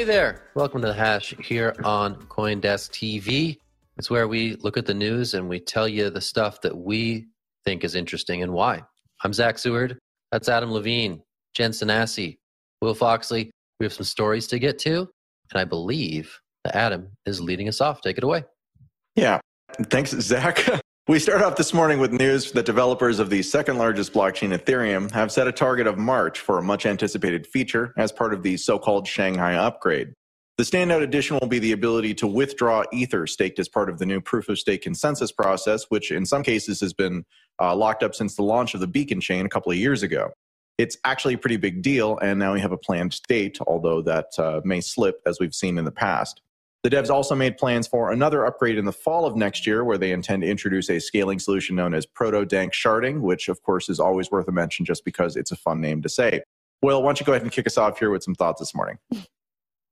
Hey there. Welcome to the Hash here on Coindesk TV. It's where we look at the news and we tell you the stuff that we think is interesting and why. I'm Zach Seward. That's Adam Levine, Jen Sanasie, Will Foxley. We have some stories to get to, and I believe that Adam is leading us off. Take it away. Yeah. Thanks, Zach. We start off this morning with news that developers of the second largest blockchain, Ethereum, have set a target of March for a much anticipated feature as part of the so called Shanghai upgrade. The standout addition will be the ability to withdraw Ether staked as part of the new proof of stake consensus process, which in some cases has been uh, locked up since the launch of the Beacon chain a couple of years ago. It's actually a pretty big deal, and now we have a planned date, although that uh, may slip as we've seen in the past. The devs also made plans for another upgrade in the fall of next year, where they intend to introduce a scaling solution known as Proto Dank sharding, which, of course, is always worth a mention just because it's a fun name to say. Will, why don't you go ahead and kick us off here with some thoughts this morning?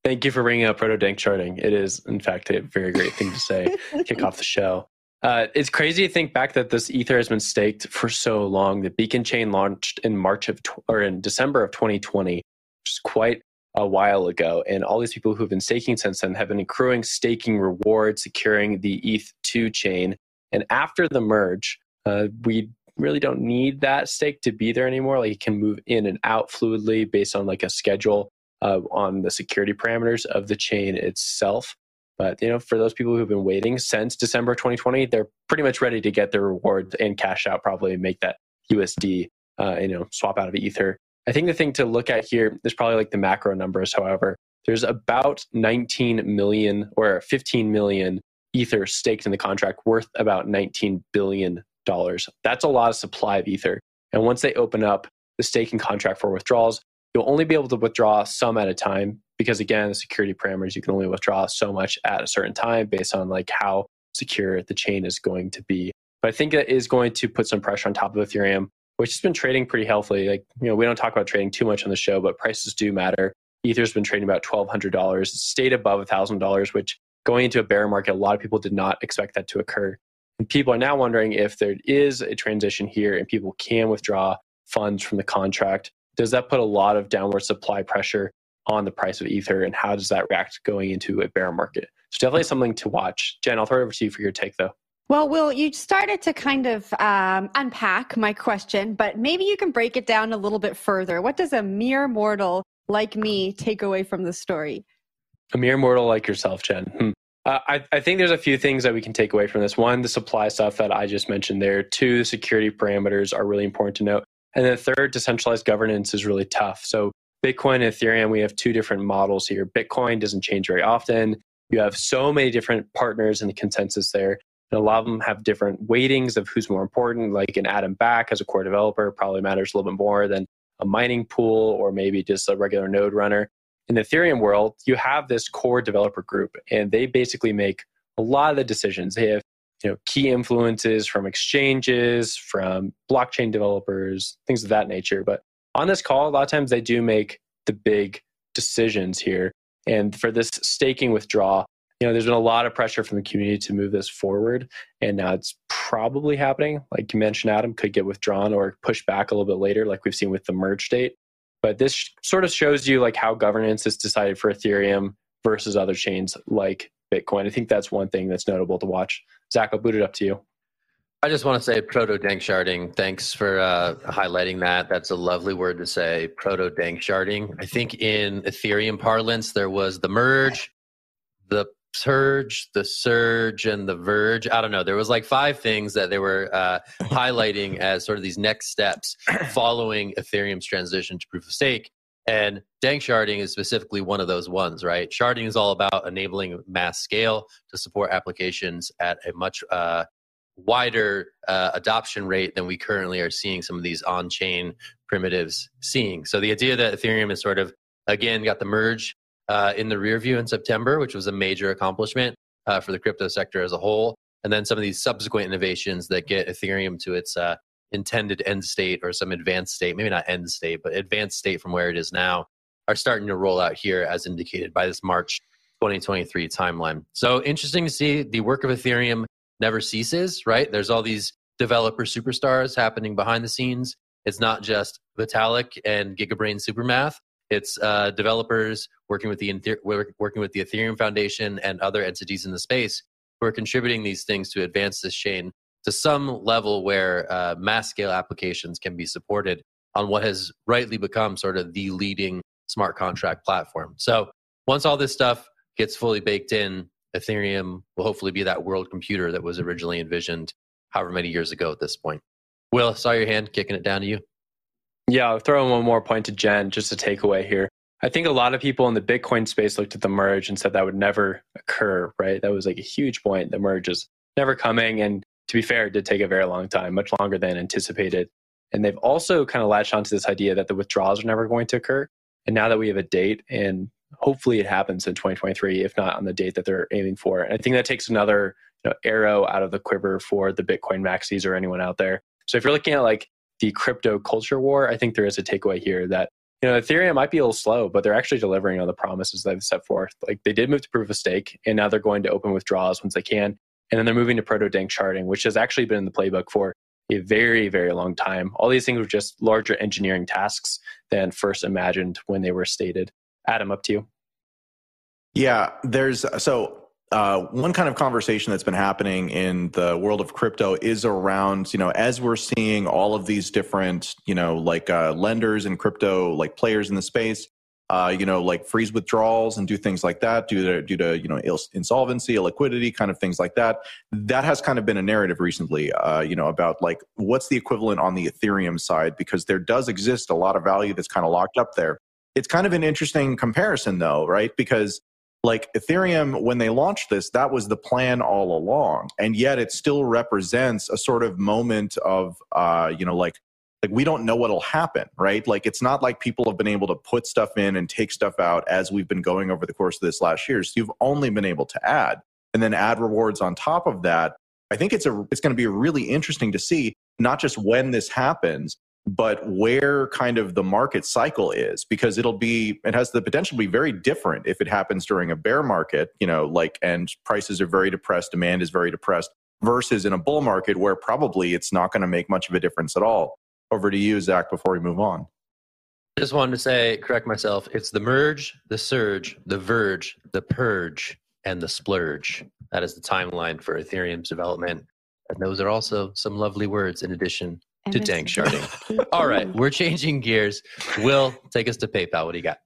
Thank you for bringing up Proto Dank sharding. It is, in fact, a very great thing to say. kick off the show. Uh, it's crazy to think back that this ether has been staked for so long. The Beacon chain launched in March of tw- or in December of 2020, which is quite a while ago. And all these people who've been staking since then have been accruing staking rewards, securing the ETH2 chain. And after the merge, uh, we really don't need that stake to be there anymore. Like it can move in and out fluidly based on like a schedule uh, on the security parameters of the chain itself. But you know, for those people who've been waiting since December 2020, they're pretty much ready to get their rewards and cash out, probably make that USD, uh, you know, swap out of Ether. I think the thing to look at here is probably like the macro numbers. However, there's about 19 million or 15 million Ether staked in the contract, worth about 19 billion dollars. That's a lot of supply of Ether. And once they open up the staking contract for withdrawals, you'll only be able to withdraw some at a time because again, the security parameters, you can only withdraw so much at a certain time based on like how secure the chain is going to be. But I think that is going to put some pressure on top of Ethereum, which has been trading pretty healthily. Like, you know, we don't talk about trading too much on the show, but prices do matter. Ether's been trading about $1,200, stayed above $1,000, which going into a bear market, a lot of people did not expect that to occur. And people are now wondering if there is a transition here and people can withdraw funds from the contract. Does that put a lot of downward supply pressure on the price of Ether and how does that react going into a bear market? So definitely something to watch. Jen, I'll throw it over to you for your take though. Well, Will, you started to kind of um, unpack my question, but maybe you can break it down a little bit further. What does a mere mortal like me take away from the story? A mere mortal like yourself, Jen. Hmm. Uh, I, I, think there's a few things that we can take away from this. One, the supply stuff that I just mentioned there. Two, the security parameters are really important to note. And then third, decentralized governance is really tough. So Bitcoin and Ethereum, we have two different models here. Bitcoin doesn't change very often. You have so many different partners in the consensus there. And a lot of them have different weightings of who's more important. Like an Adam Back as a core developer probably matters a little bit more than a mining pool or maybe just a regular node runner. In the Ethereum world, you have this core developer group, and they basically make a lot of the decisions. They have you know, key influences from exchanges, from blockchain developers, things of that nature. But on this call, a lot of times they do make the big decisions here. And for this staking withdrawal, you know, there's been a lot of pressure from the community to move this forward. And now it's probably happening. Like you mentioned, Adam, could get withdrawn or pushed back a little bit later, like we've seen with the merge date. But this sort of shows you like how governance is decided for Ethereum versus other chains like Bitcoin. I think that's one thing that's notable to watch. Zach, I'll boot it up to you. I just want to say proto dank sharding. Thanks for uh, highlighting that. That's a lovely word to say, proto dank sharding. I think in Ethereum parlance, there was the merge, the surge, the surge, and the verge. I don't know. There was like five things that they were uh, highlighting as sort of these next steps following Ethereum's transition to proof of stake. And dank sharding is specifically one of those ones, right? Sharding is all about enabling mass scale to support applications at a much uh, wider uh, adoption rate than we currently are seeing some of these on chain primitives seeing. So the idea that Ethereum is sort of, again, got the merge uh, in the rear view in September, which was a major accomplishment uh, for the crypto sector as a whole. And then some of these subsequent innovations that get Ethereum to its uh, intended end state or some advanced state, maybe not end state, but advanced state from where it is now, are starting to roll out here as indicated by this March 2023 timeline. So interesting to see the work of Ethereum never ceases, right? There's all these developer superstars happening behind the scenes. It's not just Vitalik and GigaBrain Supermath. It's uh, developers working with the working with the Ethereum Foundation and other entities in the space who are contributing these things to advance this chain to some level where uh, mass scale applications can be supported on what has rightly become sort of the leading smart contract platform. So once all this stuff gets fully baked in, Ethereum will hopefully be that world computer that was originally envisioned however many years ago at this point. Will, saw your hand kicking it down to you. Yeah, I'll throw in one more point to Jen, just a takeaway here. I think a lot of people in the Bitcoin space looked at the merge and said that would never occur, right? That was like a huge point. The merge is never coming. And to be fair, it did take a very long time, much longer than anticipated. And they've also kind of latched onto this idea that the withdrawals are never going to occur. And now that we have a date and hopefully it happens in 2023, if not on the date that they're aiming for. And I think that takes another you know, arrow out of the quiver for the Bitcoin maxis or anyone out there. So if you're looking at like the crypto culture war, I think there is a takeaway here that you know Ethereum might be a little slow, but they're actually delivering on the promises they've set forth. Like they did move to proof of stake, and now they're going to open withdrawals once they can, and then they're moving to proto danksharding, which has actually been in the playbook for a very very long time. All these things were just larger engineering tasks than first imagined when they were stated. Adam, up to you. Yeah, there's so uh, one kind of conversation that's been happening in the world of crypto is around you know as we're seeing all of these different you know like uh, lenders and crypto like players in the space uh, you know like freeze withdrawals and do things like that due to due to you know insolvency illiquidity kind of things like that. That has kind of been a narrative recently uh, you know about like what's the equivalent on the ethereum side because there does exist a lot of value that's kind of locked up there. It's kind of an interesting comparison though right? Because like Ethereum, when they launched this, that was the plan all along. And yet it still represents a sort of moment of, uh, you know, like, like we don't know what'll happen, right? Like it's not like people have been able to put stuff in and take stuff out as we've been going over the course of this last year. So you've only been able to add and then add rewards on top of that. I think it's a it's going to be really interesting to see not just when this happens, but where kind of the market cycle is because it'll be it has the potential to be very different if it happens during a bear market you know like and prices are very depressed demand is very depressed versus in a bull market where probably it's not going to make much of a difference at all. Over to you zach before we move on. Just wanted to say correct myself it's the merge the surge the verge the purge and the splurge. That is the timeline for ethereum's development. And those are also some lovely words in addition to dank sharding. All right, we're changing gears. Will take us to PayPal. What do you got?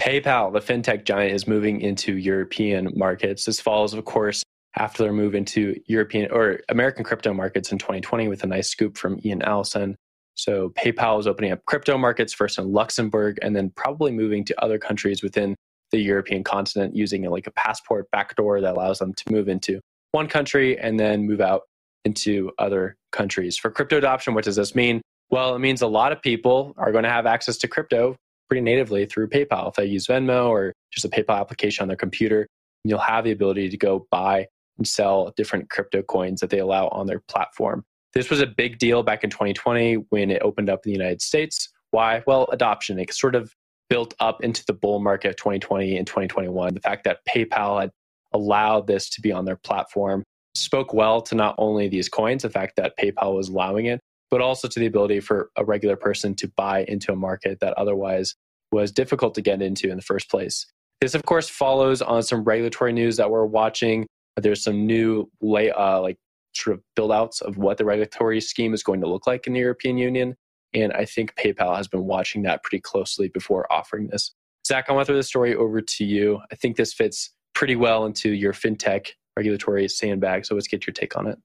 PayPal, the fintech giant, is moving into European markets. This follows, of course, after their move into European or American crypto markets in 2020 with a nice scoop from Ian Allison. So PayPal is opening up crypto markets first in Luxembourg and then probably moving to other countries within the European continent using like a passport backdoor that allows them to move into one country and then move out into other countries. For crypto adoption, what does this mean? Well, it means a lot of people are going to have access to crypto pretty natively through PayPal. If they use Venmo or just a PayPal application on their computer, you'll have the ability to go buy and sell different crypto coins that they allow on their platform. This was a big deal back in 2020 when it opened up in the United States. Why? Well, adoption. It sort of built up into the bull market of 2020 and 2021. The fact that PayPal had allowed this to be on their platform spoke well to not only these coins, the fact that PayPal was allowing it, but also to the ability for a regular person to buy into a market that otherwise was difficult to get into in the first place. This, of course, follows on some regulatory news that we're watching. There's some new lay, uh, like sort of build outs of what the regulatory scheme is going to look like in the European Union. And I think PayPal has been watching that pretty closely before offering this. Zach, I want to throw the story over to you. I think this fits pretty well into your fintech regulatory sandbag. So let's get your take on it.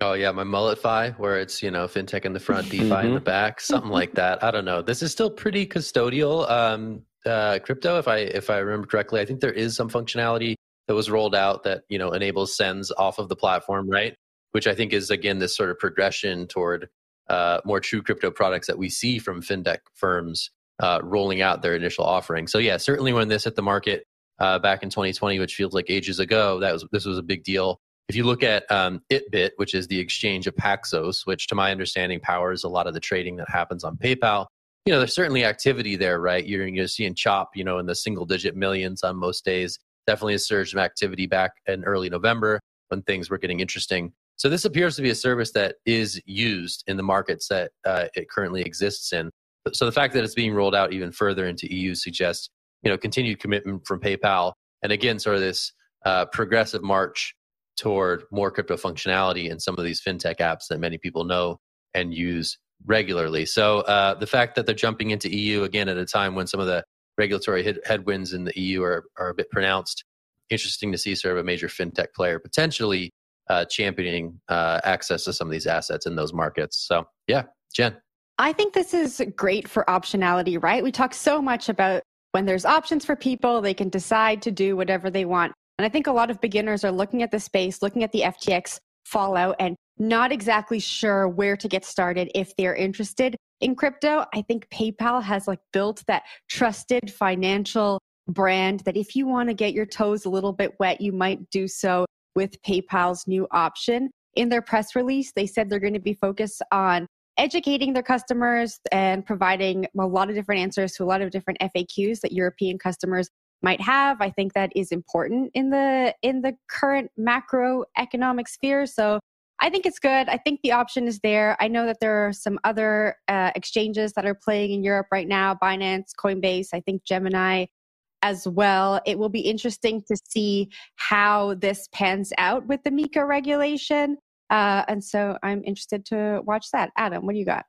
Oh yeah, my mullet fi, where it's you know fintech in the front, DeFi mm-hmm. in the back, something like that. I don't know. This is still pretty custodial um, uh, crypto, if I if I remember correctly. I think there is some functionality that was rolled out that you know enables sends off of the platform, right? Which I think is again this sort of progression toward uh, more true crypto products that we see from fintech firms uh, rolling out their initial offering. So yeah, certainly when this hit the market uh, back in 2020, which feels like ages ago, that was this was a big deal. If you look at um, Itbit, which is the exchange of Paxos, which to my understanding powers a lot of the trading that happens on PayPal, you know, there's certainly activity there, right? You're, you're seeing chop, you know, in the single digit millions on most days. Definitely a surge of activity back in early November when things were getting interesting. So this appears to be a service that is used in the markets that uh, it currently exists in. So the fact that it's being rolled out even further into EU suggests, you know, continued commitment from PayPal, and again, sort of this uh, progressive march toward more crypto functionality in some of these fintech apps that many people know and use regularly. So uh, the fact that they're jumping into EU again at a time when some of the regulatory headwinds in the EU are, are a bit pronounced, interesting to see sort of a major fintech player potentially uh, championing uh, access to some of these assets in those markets. So yeah, Jen. I think this is great for optionality, right? We talk so much about when there's options for people, they can decide to do whatever they want. And I think a lot of beginners are looking at the space, looking at the FTX fallout, and not exactly sure where to get started if they're interested in crypto. I think PayPal has like built that trusted financial brand that if you want to get your toes a little bit wet, you might do so with PayPal's new option. In their press release, they said they're going to be focused on educating their customers and providing a lot of different answers to a lot of different FAQs that European customers might have. I think that is important in the in the current macroeconomic sphere. So I think it's good. I think the option is there. I know that there are some other uh, exchanges that are playing in Europe right now Binance, Coinbase, I think Gemini as well. It will be interesting to see how this pans out with the MiCA regulation. Uh, and so I'm interested to watch that. Adam, what do you got?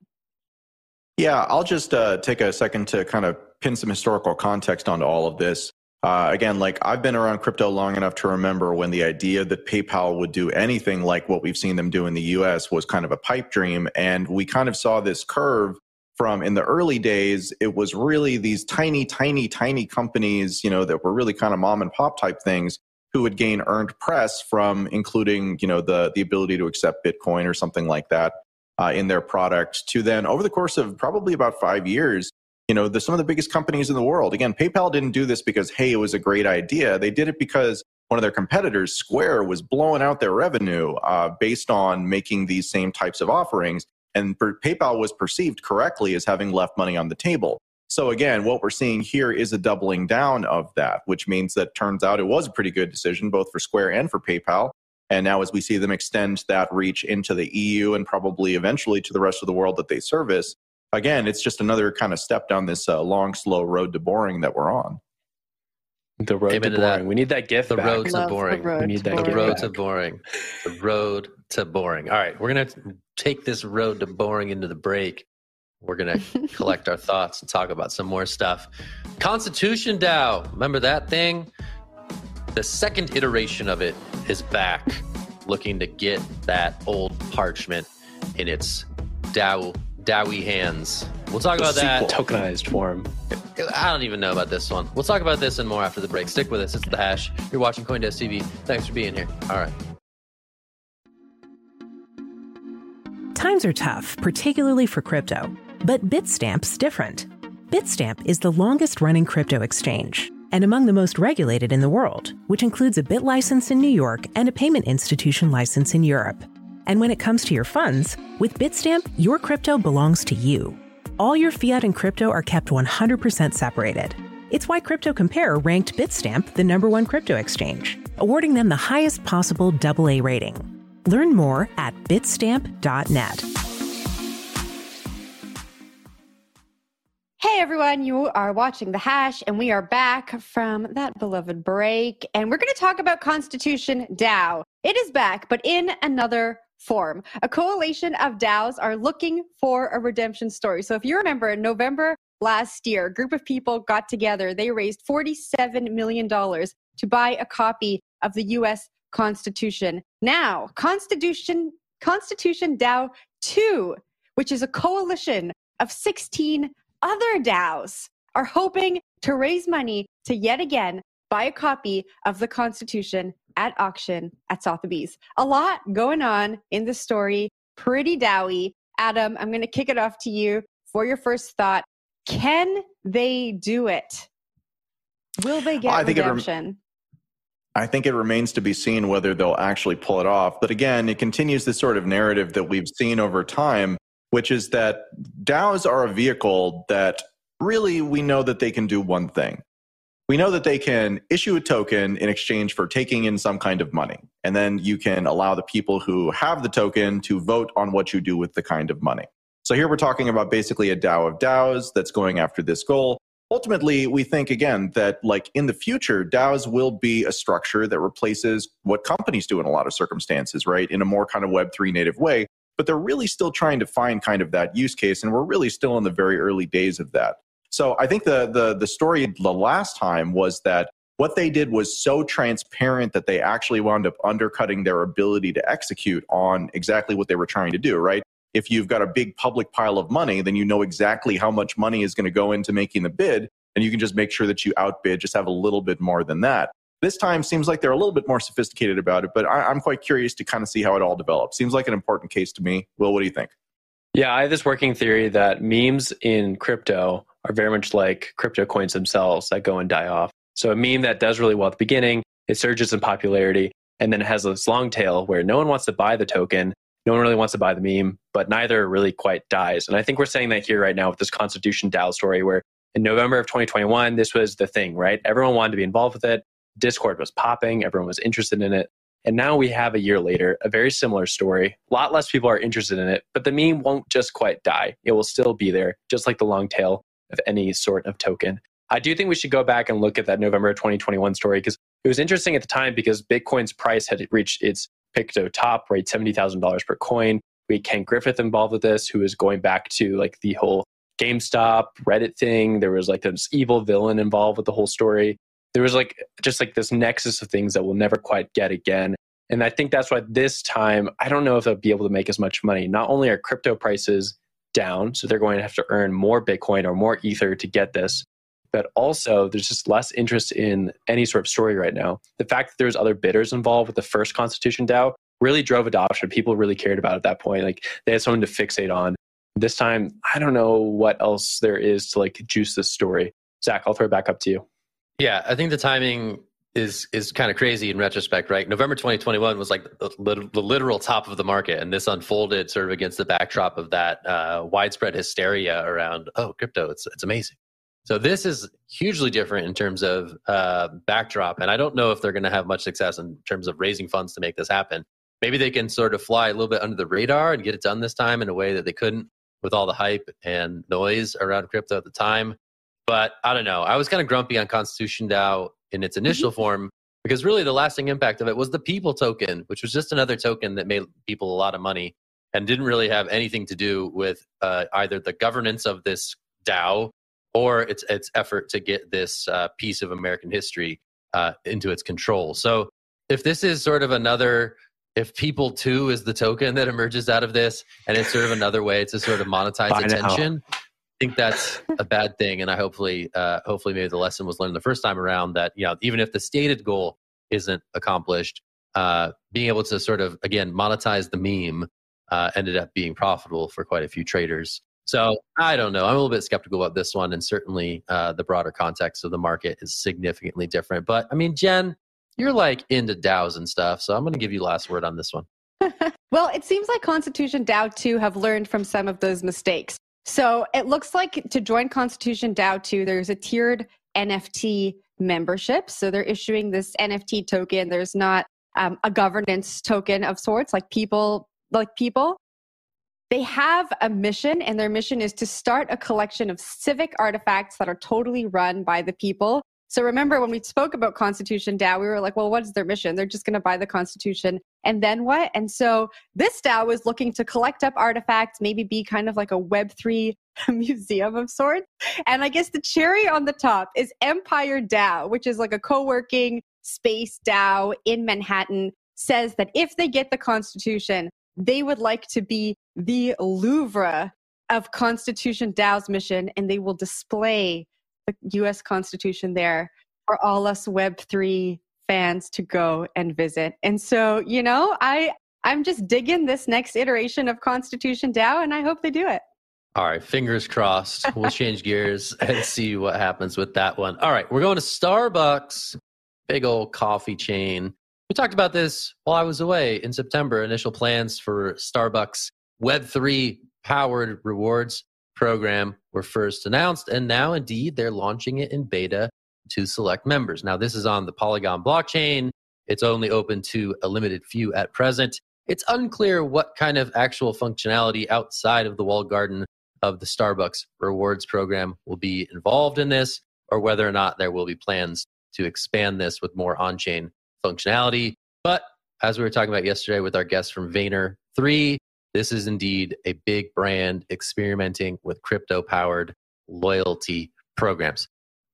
Yeah, I'll just uh, take a second to kind of pin some historical context onto all of this. Uh, again, like I've been around crypto long enough to remember when the idea that PayPal would do anything like what we've seen them do in the US was kind of a pipe dream. And we kind of saw this curve from in the early days, it was really these tiny, tiny, tiny companies, you know, that were really kind of mom and pop type things who would gain earned press from including, you know, the, the ability to accept Bitcoin or something like that uh, in their product to then over the course of probably about five years, you know, the, some of the biggest companies in the world. Again, PayPal didn't do this because, hey, it was a great idea. They did it because one of their competitors, Square, was blowing out their revenue uh, based on making these same types of offerings. And PayPal was perceived correctly as having left money on the table. So again, what we're seeing here is a doubling down of that, which means that turns out it was a pretty good decision both for Square and for PayPal. And now as we see them extend that reach into the EU and probably eventually to the rest of the world that they service, again, it's just another kind of step down this uh, long, slow road to boring that we're on. The road Amen to boring. That. We need that gift. The back. road to boring. Road, we need that the road to boring. The road to boring. All right, we're gonna take this road to boring into the break. We're gonna collect our thoughts and talk about some more stuff. Constitution DAO. Remember that thing? The second iteration of it is back, looking to get that old parchment in its DAO Dowie hands. We'll talk about that. Tokenized form. I don't even know about this one. We'll talk about this and more after the break. Stick with us. It's the hash. You're watching Coindesk TV. Thanks for being here. All right. Times are tough, particularly for crypto. But Bitstamp's different. Bitstamp is the longest running crypto exchange and among the most regulated in the world, which includes a BitLicense in New York and a payment institution license in Europe. And when it comes to your funds, with Bitstamp, your crypto belongs to you. All your fiat and crypto are kept 100% separated. It's why Crypto Compare ranked Bitstamp the number one crypto exchange, awarding them the highest possible AA rating. Learn more at bitstamp.net. Everyone, you are watching The Hash, and we are back from that beloved break. And we're going to talk about Constitution DAO. It is back, but in another form. A coalition of DAOs are looking for a redemption story. So if you remember, in November last year, a group of people got together. They raised $47 million to buy a copy of the US Constitution. Now, Constitution Constitution DAO 2, which is a coalition of 16 other DAOs, are hoping to raise money to yet again buy a copy of the Constitution at auction at Sotheby's. A lot going on in the story, pretty dowy. Adam, I'm going to kick it off to you for your first thought. Can they do it? Will they get I redemption? Rem- I think it remains to be seen whether they'll actually pull it off. But again, it continues this sort of narrative that we've seen over time, which is that DAOs are a vehicle that really we know that they can do one thing. We know that they can issue a token in exchange for taking in some kind of money. And then you can allow the people who have the token to vote on what you do with the kind of money. So here we're talking about basically a DAO of DAOs that's going after this goal. Ultimately, we think again that like in the future, DAOs will be a structure that replaces what companies do in a lot of circumstances, right? In a more kind of Web3 native way. But they're really still trying to find kind of that use case. And we're really still in the very early days of that. So I think the the the story the last time was that what they did was so transparent that they actually wound up undercutting their ability to execute on exactly what they were trying to do, right? if you've got a big public pile of money, then you know exactly how much money is going to go into making the bid, and you can just make sure that you outbid, just have a little bit more than that. This time seems like they're a little bit more sophisticated about it, but I, am quite curious to kind of see how it all develops. Seems like an important case to me. Will, what do you think? Yeah, I have this working theory that memes in crypto are very much like crypto coins themselves that go and die off. So a meme that does really well at the beginning, it surges in popularity, and then it has this long tail where no one wants to buy the token, no one really wants to buy the meme, but neither really quite dies. And I think we're saying that here right now with this Constitution DAO story, where in November of 2021, this was the thing, right? Everyone wanted to be involved with it. Discord was popping, everyone was interested in it. And now we have a year later, a very similar story. A lot less people are interested in it, but the meme won't just quite die. It will still be there, just like the long tail of any sort of token. I do think we should go back and look at that November 2021 story because it was interesting at the time because Bitcoin's price had reached its Picto top, right? $70,000 per coin. We had Ken Griffin involved with this, who was going back to like the whole GameStop Reddit thing. There was like this evil villain involved with the whole story. There was like just like this nexus of things that we'll never quite get again. And I think that's why this time, I don't know if they'll be able to make as much money. Not only are crypto prices down, so they're going to have to earn more Bitcoin or more Ether to get this, but also there's just less interest in any sort of story right now. The fact that there's other bidders involved with the first Constitution DAO really drove adoption. People really cared about at that point. Like they had someone to fixate on. This time, I don't know what else there is to like juice this story. Zach, I'll throw it back up to you. Yeah, I think the timing is is kind of crazy in retrospect, right? November 2021 was like the, the, literal top of the market, and this unfolded sort of against the backdrop of that uh, widespread hysteria around oh, crypto, it's it's amazing. So this is hugely different in terms of uh, backdrop, and I don't know if they're going to have much success in terms of raising funds to make this happen. Maybe they can sort of fly a little bit under the radar and get it done this time in a way that they couldn't with all the hype and noise around crypto at the time. But I don't know. I was kind of grumpy on Constitution DAO in its initial mm-hmm. form because really the lasting impact of it was the people token, which was just another token that made people a lot of money and didn't really have anything to do with uh, either the governance of this DAO or its its effort to get this uh, piece of American history uh, into its control. So if this is sort of another if people too is the token that emerges out of this and it's sort of another way to sort of monetize attention think that's a bad thing and i hopefully uh, hopefully maybe the lesson was learned the first time around that you know even if the stated goal isn't accomplished uh, being able to sort of again monetize the meme uh, ended up being profitable for quite a few traders so I don't know. I'm a little bit skeptical about this one, and certainly uh, the broader context of the market is significantly different. But I mean, Jen, you're like into DAOs and stuff, so I'm going to give you last word on this one. Well, it seems like Constitution DAO too have learned from some of those mistakes. So it looks like to join Constitution DAO 2, there's a tiered NFT membership. So they're issuing this NFT token. There's not um, a governance token of sorts, like people, like people. They have a mission, and their mission is to start a collection of civic artifacts that are totally run by the people. So remember when we spoke about Constitution DAO, we were like, well, what is their mission? They're just going to buy the Constitution and then what? And so this DAO is looking to collect up artifacts, maybe be kind of like a Web3 museum of sorts. And I guess the cherry on the top is Empire DAO, which is like a co working space DAO in Manhattan, says that if they get the Constitution, they would like to be the Louvre of Constitution DAO's mission, and they will display the US Constitution there for all us Web3 fans to go and visit. And so, you know, I I'm just digging this next iteration of Constitution DAO and I hope they do it. All right, fingers crossed. We'll change gears and see what happens with that one. All right, we're going to Starbucks, big old coffee chain. We talked about this while I was away in September. Initial plans for Starbucks Web3 powered rewards program were first announced, and now indeed they're launching it in beta to select members. Now, this is on the Polygon blockchain. It's only open to a limited few at present. It's unclear what kind of actual functionality outside of the walled garden of the Starbucks rewards program will be involved in this, or whether or not there will be plans to expand this with more on chain functionality. But as we were talking about yesterday with our guest from Vayner 3, this is indeed a big brand experimenting with crypto powered loyalty programs.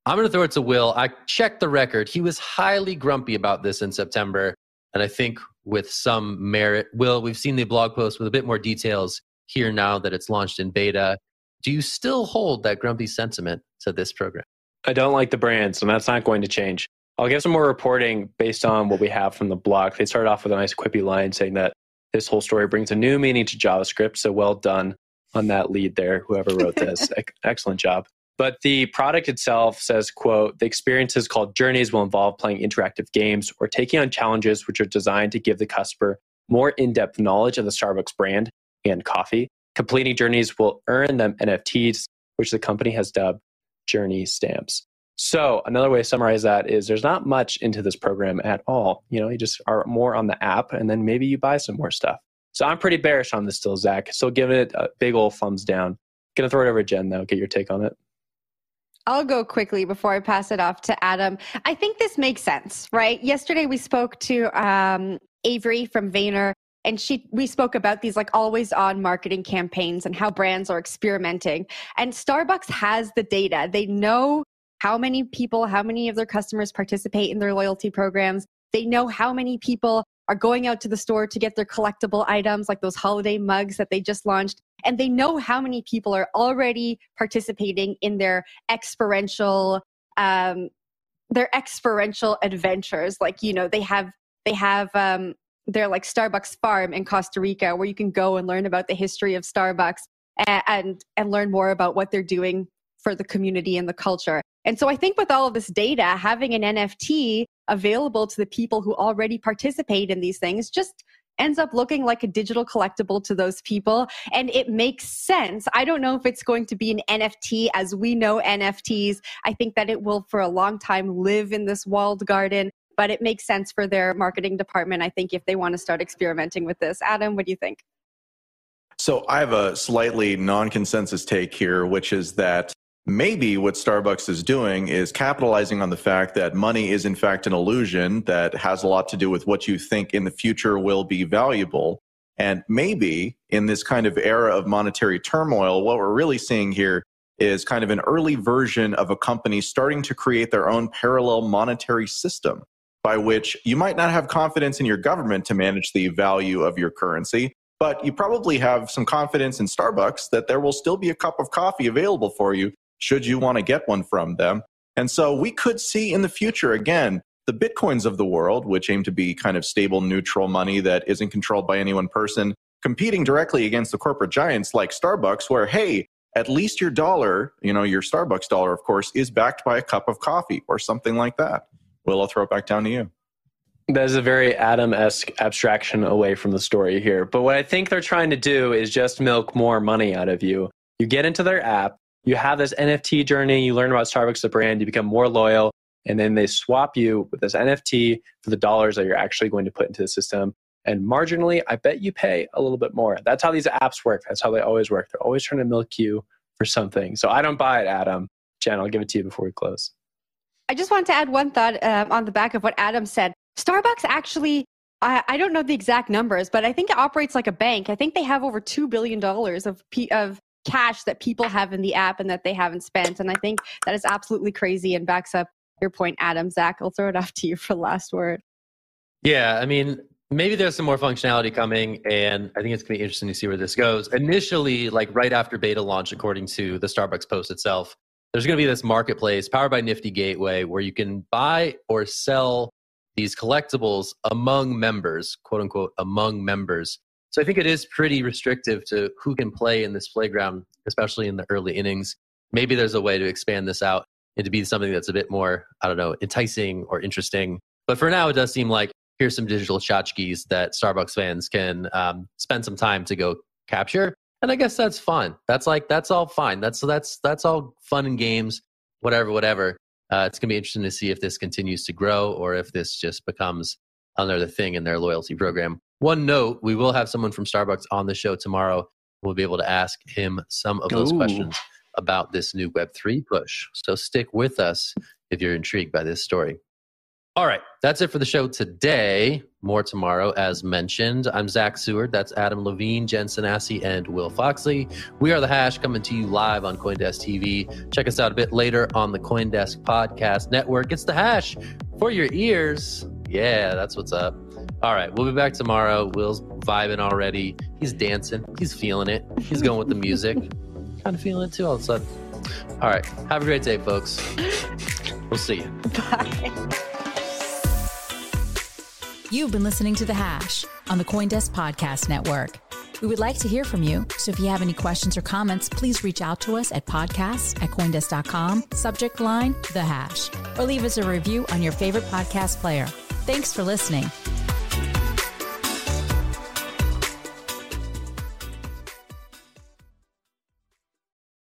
I'm going to throw it to Will. I checked the record. He was highly grumpy about this in September. And I think with some merit, Will, we've seen the blog post with a bit more details here now that it's launched in beta. Do you still hold that grumpy sentiment to this program? I don't like the brands, and that's not going to change. I'll give some more reporting based on what we have from the blog. They started off with a nice quippy line saying that this whole story brings a new meaning to JavaScript. So well done on that lead there, whoever wrote this. Excellent job. But the product itself says, quote, the experiences called journeys will involve playing interactive games or taking on challenges which are designed to give the customer more in-depth knowledge of the Starbucks brand and coffee. Completing journeys will earn them NFTs, which the company has dubbed journey stamps. So another way to summarize that is there's not much into this program at all. You know, you just are more on the app and then maybe you buy some more stuff. So I'm pretty bearish on this still, Zach. Still giving it a big old thumbs down. Gonna throw it over to Jen though, get your take on it. I'll go quickly before I pass it off to Adam. I think this makes sense, right? Yesterday we spoke to um, Avery from Vayner, and she we spoke about these like always on marketing campaigns and how brands are experimenting. And Starbucks has the data; they know how many people, how many of their customers participate in their loyalty programs. They know how many people are going out to the store to get their collectible items like those holiday mugs that they just launched and they know how many people are already participating in their experiential um, their experiential adventures like you know they have they have um, their like starbucks farm in costa rica where you can go and learn about the history of starbucks and and, and learn more about what they're doing for the community and the culture and so i think with all of this data having an nft available to the people who already participate in these things just ends up looking like a digital collectible to those people. And it makes sense. I don't know if it's going to be an NFT as we know NFTs. I think that it will for a long time live in this walled garden. But it makes sense for their marketing department, I think, if they want to start experimenting with this. Adam, what do you think? So I have a slightly non consensus take here, which is that Maybe what Starbucks is doing is capitalizing on the fact that money is in fact an illusion that has a lot to do with what you think in the future will be valuable. And maybe in this kind of era of monetary turmoil, what we're really seeing here is kind of an early version of a company starting to create their own parallel monetary system by which you might not have confidence in your government to manage the value of your currency, but you probably have some confidence in Starbucks that there will still be a cup of coffee available for you should you want to get one from them. And so we could see in the future, again, the bitcoins of the world, which aim to be kind of stable, neutral money that isn't controlled by any one person, competing directly against the corporate giants like Starbucks, where, hey, at least your dollar, you know, your Starbucks dollar, of course, is backed by a cup of coffee or something like that. Will, I'll throw it back down to you. That is a very Adam esque abstraction away from the story here. But what I think they're trying to do is just milk more money out of you. You get into their app, you have this NFT journey, you learn about Starbucks, the brand, you become more loyal, and then they swap you with this NFT for the dollars that you're actually going to put into the system. And marginally, I bet you pay a little bit more. That's how these apps work. That's how they always work. They're always trying to milk you for something. So I don't buy it, Adam. Jen, I'll give it to you before we close. I just wanted to add one thought um, on the back of what Adam said. Starbucks actually, I, I, don't know the exact numbers, but I think it operates like a bank. I think they have over $2 billion of, P, of cash that people have in the app and that they haven't spent. And I think that is absolutely crazy and backs up your point, Adam. Zach, I'll throw it off to you for last word. Yeah, I mean, maybe there's some more functionality coming, and I think it's going to be interesting to see where this goes. Initially, like right after beta launch, according to the Starbucks post itself, there's going to be this marketplace powered by Nifty Gateway where you can buy or sell these collectibles among members, quote unquote, among members. So I think it is pretty restrictive to who can play in this playground, especially in the early innings. Maybe there's a way to expand this out and to be something that's a bit more, I don't know, enticing or interesting. But for now, it does seem like here's some digital tchotchkes that Starbucks fans can um, spend some time to go capture. And I guess that's fun. That's like that's all fine. That's that's that's all fun and games, whatever, whatever. Uh, it's gonna be interesting to see if this continues to grow or if this just becomes another thing in their loyalty program. One note: we will have someone from Starbucks on the show tomorrow. We'll be able to ask him some of those Ooh. questions about this new Web3 push. So stick with us if you're intrigued by this story. All right, that's it for the show today. More tomorrow, as mentioned. I'm Zach Seward. That's Adam Levine, Jen Sanasie, and Will Foxley. We are The Hash coming to you live on Coindesk TV. Check us out a bit later on the Coindesk Podcast Network. It's The Hash for your ears. Yeah, that's what's up. All right, we'll be back tomorrow. Will's vibing already. He's dancing. He's feeling it. He's going with the music. kind of feeling it too all of a sudden. All right, have a great day, folks. We'll see you. Bye. You've been listening to The Hash on the Coindesk Podcast Network. We would like to hear from you, so if you have any questions or comments, please reach out to us at podcasts at coindesk.com, subject line The Hash, or leave us a review on your favorite podcast player. Thanks for listening.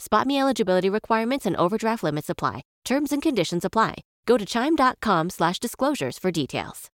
SpotMe eligibility requirements and overdraft limits apply. Terms and conditions apply. Go to chime.com slash disclosures for details.